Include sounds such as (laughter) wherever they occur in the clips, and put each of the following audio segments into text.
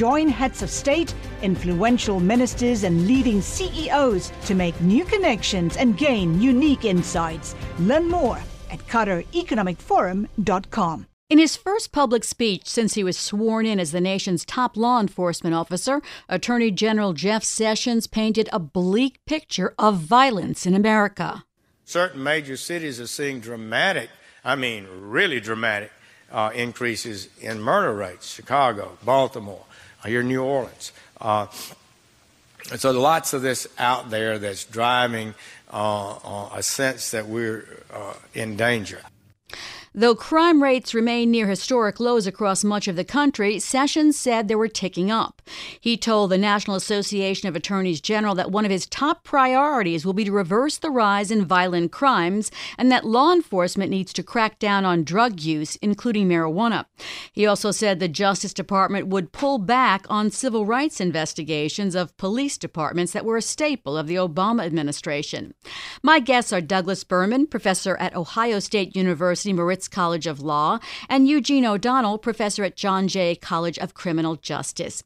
Join heads of state, influential ministers, and leading CEOs to make new connections and gain unique insights. Learn more at QatarEconomicForum.com. In his first public speech since he was sworn in as the nation's top law enforcement officer, Attorney General Jeff Sessions painted a bleak picture of violence in America. Certain major cities are seeing dramatic, I mean, really dramatic uh, increases in murder rates Chicago, Baltimore, here New Orleans. Uh, so lots of this out there that's driving uh, uh a sense that we're uh, in danger. Though crime rates remain near historic lows across much of the country, Sessions said they were ticking up. He told the National Association of Attorneys General that one of his top priorities will be to reverse the rise in violent crimes and that law enforcement needs to crack down on drug use, including marijuana. He also said the Justice Department would pull back on civil rights investigations of police departments that were a staple of the Obama administration. My guests are Douglas Berman, professor at Ohio State University College of Law, and Eugene O'Donnell, professor at John Jay College of Criminal Justice.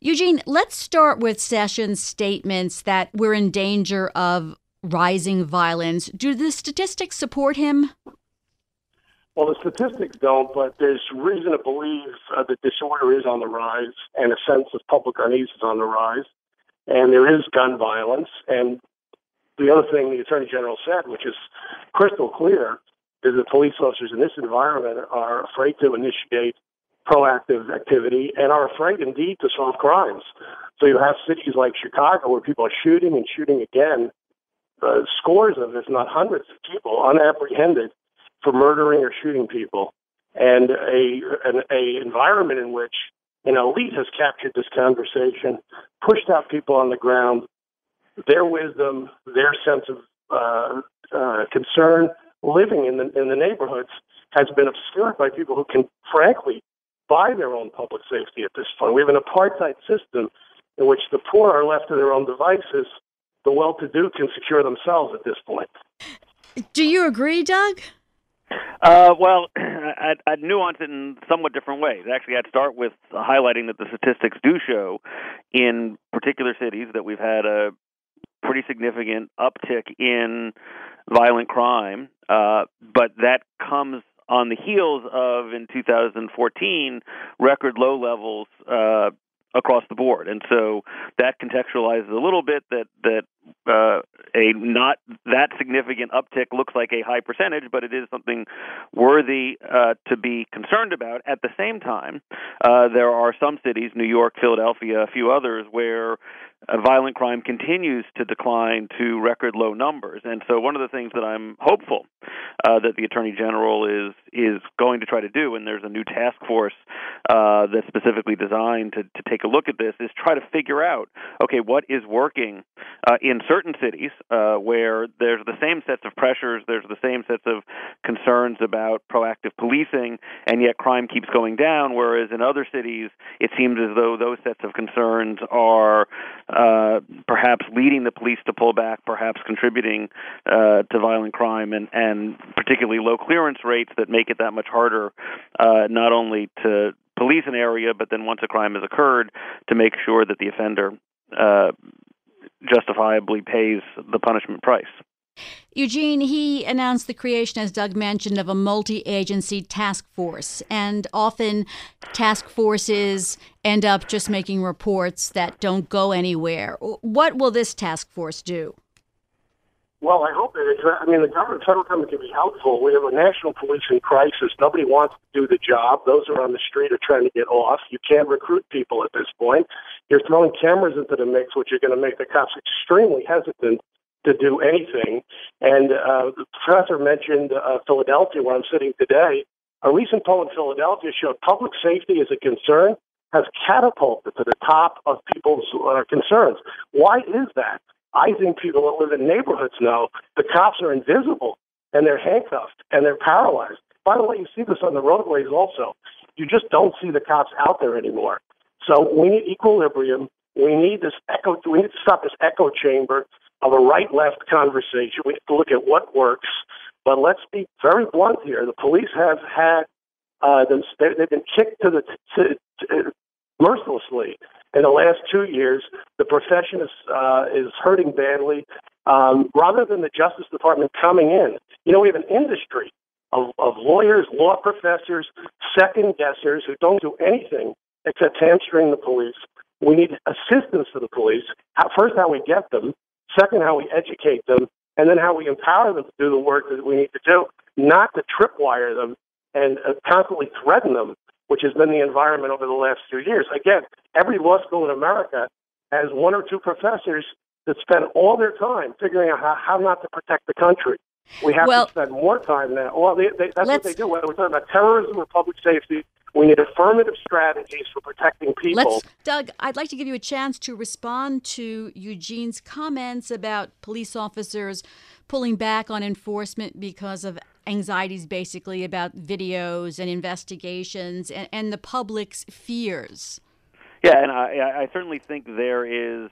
Eugene, let's start with Sessions' statements that we're in danger of rising violence. Do the statistics support him? Well, the statistics don't, but there's reason to believe uh, that disorder is on the rise and a sense of public unease is on the rise. And there is gun violence. And the other thing the Attorney General said, which is crystal clear, is that police officers in this environment are afraid to initiate proactive activity and are afraid indeed to solve crimes. So you have cities like Chicago where people are shooting and shooting again, uh, scores of, if not hundreds of people unapprehended for murdering or shooting people, and a an a environment in which an elite has captured this conversation, pushed out people on the ground, their wisdom, their sense of uh, uh, concern living in the in the neighborhoods has been obscured by people who can, frankly, buy their own public safety at this point. We have an apartheid system in which the poor are left to their own devices. The well-to-do can secure themselves at this point. Do you agree, Doug? Uh, well, (clears throat) I'd, I'd nuance it in somewhat different ways. Actually, I'd start with highlighting that the statistics do show in particular cities that we've had a pretty significant uptick in violent crime, uh, but that comes on the heels of in 2014 record low levels uh, across the board, and so that contextualizes a little bit that that uh, a not that significant uptick looks like a high percentage, but it is something worthy uh, to be concerned about. At the same time, uh, there are some cities, New York, Philadelphia, a few others, where uh, violent crime continues to decline to record low numbers. And so, one of the things that I'm hopeful uh, that the Attorney General is is going to try to do, and there's a new task force uh, that's specifically designed to, to take a look at this, is try to figure out okay, what is working uh, in certain cities uh, where there's the same sets of pressures, there's the same sets of concerns about proactive policing, and yet crime keeps going down. Whereas in other cities, it seems as though those sets of concerns are uh, perhaps leading the police to pull back, perhaps contributing to violent crime, and, and particularly low clearance rates that make it that much harder uh, not only to police an area, but then once a crime has occurred, to make sure that the offender uh, justifiably pays the punishment price. Eugene, he announced the creation, as Doug mentioned, of a multi agency task force. And often task forces end up just making reports that don't go anywhere. What will this task force do? Well, I hope it is. I mean, the government, federal government can be helpful. We have a national policing crisis. Nobody wants to do the job. Those are on the street are trying to get off. You can't recruit people at this point. You're throwing cameras into the mix, which are going to make the cops extremely hesitant to do anything. And uh, the professor mentioned uh, Philadelphia, where I'm sitting today. A recent poll in Philadelphia showed public safety is a concern has catapulted to the top of people's uh, concerns. Why is that? I think people that live in neighborhoods know the cops are invisible and they're handcuffed and they're paralyzed. By the way, you see this on the roadways also. You just don't see the cops out there anymore. So we need equilibrium. We need this echo. We need to stop this echo chamber of a right-left conversation. We have to look at what works. But let's be very blunt here. The police have had uh, they've been kicked to the to, to, mercilessly in the last two years. The profession is uh, is hurting badly. Um, rather than the Justice Department coming in, you know, we have an industry of, of lawyers, law professors, second guessers who don't do anything except hamstring the police. We need assistance to the police. How, first, how we get them. Second, how we educate them. And then how we empower them to do the work that we need to do, not to tripwire them and uh, constantly threaten them which has been the environment over the last few years. Again, every law school in America has one or two professors that spend all their time figuring out how, how not to protect the country. We have well, to spend more time now. Well, they, they, that's what they do. Whether we're talking about terrorism or public safety, we need affirmative strategies for protecting people. Let's, Doug, I'd like to give you a chance to respond to Eugene's comments about police officers pulling back on enforcement because of anxieties basically about videos and investigations and, and the public's fears. Yeah, and I, I certainly think there is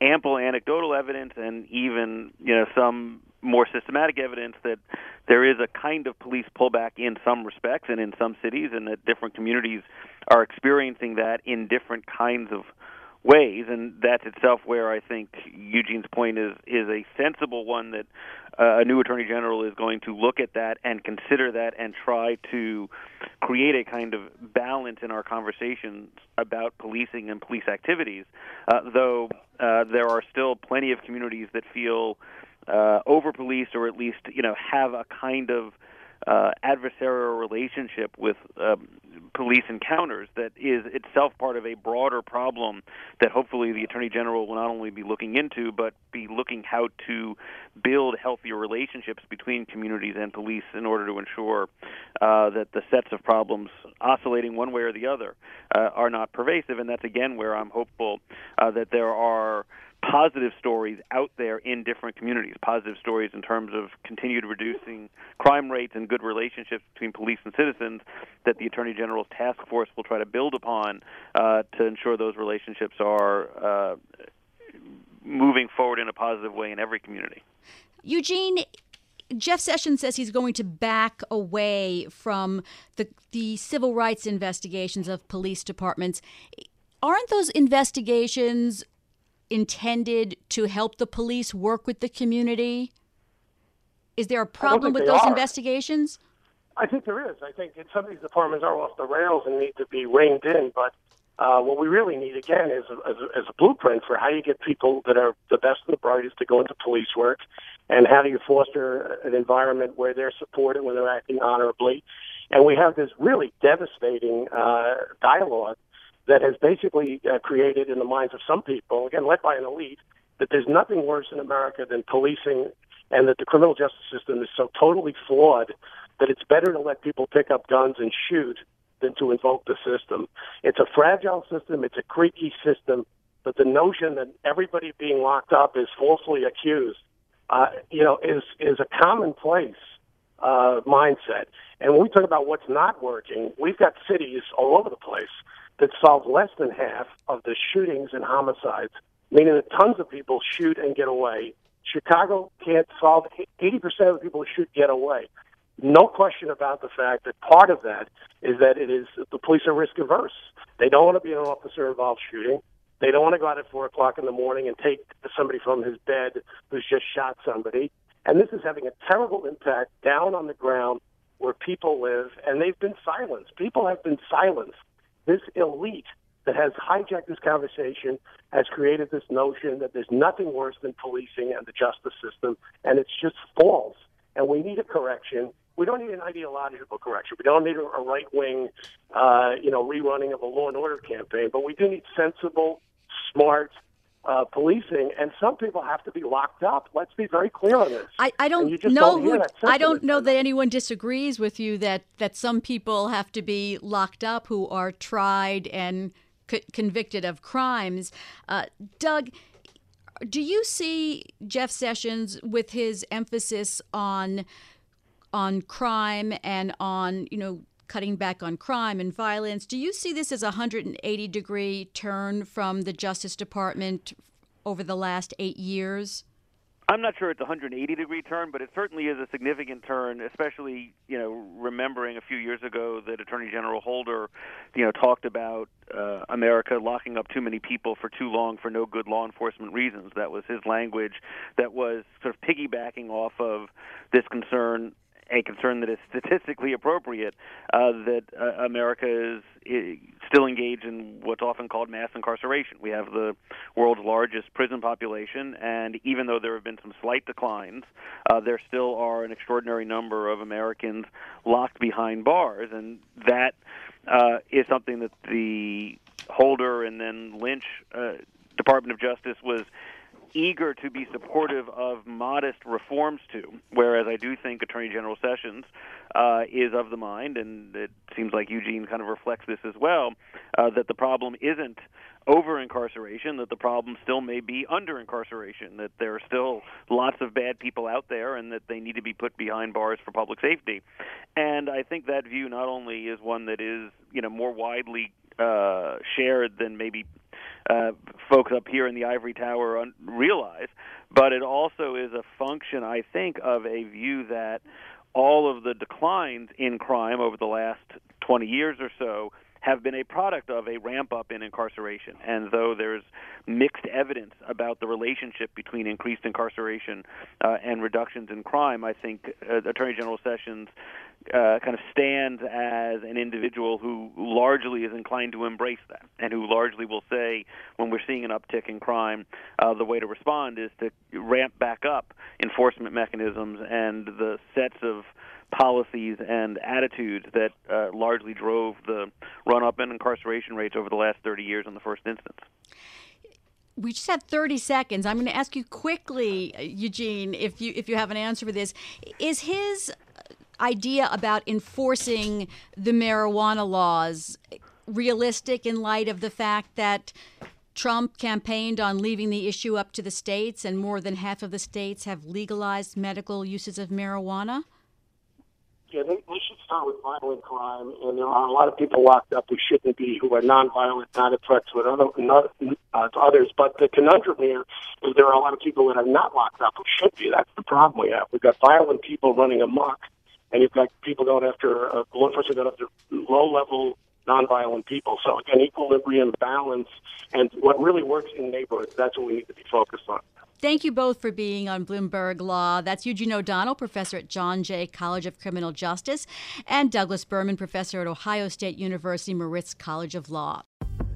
ample anecdotal evidence and even you know some more systematic evidence that there is a kind of police pullback in some respects and in some cities and that different communities are experiencing that in different kinds of ways, and that's itself where I think Eugene's point is is a sensible one that uh, a new attorney general is going to look at that and consider that and try to create a kind of balance in our conversations about policing and police activities. Uh, though uh, there are still plenty of communities that feel uh, over policed or at least you know have a kind of uh, adversarial relationship with um, police encounters that is itself part of a broader problem that hopefully the attorney general will not only be looking into but be looking how to build healthier relationships between communities and police in order to ensure uh, that the sets of problems oscillating one way or the other uh, are not pervasive. And that's again where I'm hopeful uh, that there are positive stories out there in different communities, positive stories in terms of continued reducing crime rates and good relationships between police and citizens that the Attorney General's task force will try to build upon uh, to ensure those relationships are uh, moving forward in a positive way in every community. Eugene, Jeff Sessions says he's going to back away from the the civil rights investigations of police departments. Aren't those investigations intended to help the police work with the community? Is there a problem with those are. investigations? I think there is. I think some of these departments are off the rails and need to be reined in. But uh, what we really need, again, is a, is, a, is a blueprint for how you get people that are the best and the brightest to go into police work, and how do you foster an environment where they're supported, where they're acting honorably. And we have this really devastating uh, dialogue that has basically uh, created in the minds of some people, again, led by an elite, that there's nothing worse in America than policing and that the criminal justice system is so totally flawed that it's better to let people pick up guns and shoot than to invoke the system. It's a fragile system, it's a creaky system, but the notion that everybody being locked up is falsely accused, uh, you know, is is a commonplace uh, mindset. And when we talk about what's not working, we've got cities all over the place that solve less than half of the shootings and homicides, meaning that tons of people shoot and get away. Chicago can't solve 80% of the people who shoot get away. No question about the fact that part of that is that it is the police are risk averse. They don't want to be an officer involved shooting. They don't want to go out at four o'clock in the morning and take somebody from his bed who's just shot somebody. And this is having a terrible impact down on the ground where people live, and they've been silenced. People have been silenced this elite that has hijacked this conversation, has created this notion that there's nothing worse than policing and the justice system, and it's just false. And we need a correction. We don't need an ideological correction. We don't need a, right wing, uh, you know, rerunning of a law and order campaign. But we do need sensible, smart, uh, policing, and some people have to be locked up. Let's be very clear on this. I, I don't know. Don't who, I don't know that anyone disagrees with you that that some people have to be locked up who are tried and c- convicted of crimes. Uh, Doug. Do you see Jeff Sessions with his emphasis on on crime and on you know cutting back on crime and violence. Do you see this as a 180 degree turn from the Justice Department over the last eight years? I'm not sure it's a 180 degree turn, but it certainly is a significant turn, especially, you know, remembering a few years ago that Attorney General Holder, you know, talked about uh, America locking up too many people for too long for no good law enforcement reasons. That was his language that was sort of piggybacking off of this concern a concern that is (laughs) statistically appropriate uh, that uh, America is, still engaged in what's often called mass incarceration. We have the world's largest prison population, and even though there have been some slight declines, uh, there still are an extraordinary number of Americans locked behind bars, and that uh, is something that the Holder and then Lynch uh, Department of Justice was eager to be supportive of modest reforms to, whereas I do think Attorney General Sessions uh, is of the mind, and it seems like Eugene kind of reflects this as well, uh, that the problem isn't over incarceration, that the problem still may be under incarceration, that there are still lots of bad people out there, and that they need to be put behind bars for public safety. And I think that view not only is one that is, you know, more widely uh, shared than maybe uh, folks up here in the ivory tower un- realize, but it also is a function, I think, of a view that all of the declines in crime over the last 20 years or so have been a product of a ramp up in incarceration. And though there's mixed evidence about the relationship between increased incarceration uh, and reductions in crime, I think uh, Attorney General Sessions uh, kind of stands as an individual who largely is inclined to embrace that, and who largely will say, when we're seeing an uptick in crime, uh, the way to respond is to ramp back up enforcement mechanisms and the sets of policies and attitudes that uh, largely drove the run up in incarceration rates over the last 30 years in the first instance. We just have 30 seconds. I'm going to ask you quickly, Eugene, if you if you have an answer for this. Is his idea about enforcing the marijuana laws realistic in light of the fact that Trump campaigned on leaving the issue up to the states, and more than half of the states have legalized medical uses of marijuana? Yeah, they should start with violent crime, and there are a lot of people locked up who shouldn't be, who are nonviolent, not a threat to, other, not, uh, to others. But the conundrum here is there are a lot of people that are not locked up who should be. That's the problem we have. We've got violent people running amok, and you've got people going after uh, law enforcement going after low-level nonviolent people. So again, equilibrium, balance, and what really works in neighborhoods. That's what we need to be focused on. Thank you both for being on Bloomberg Law. That's Eugene O'Donnell, professor at John Jay College of Criminal Justice, and Douglas Berman, professor at Ohio State University Moritz College of Law.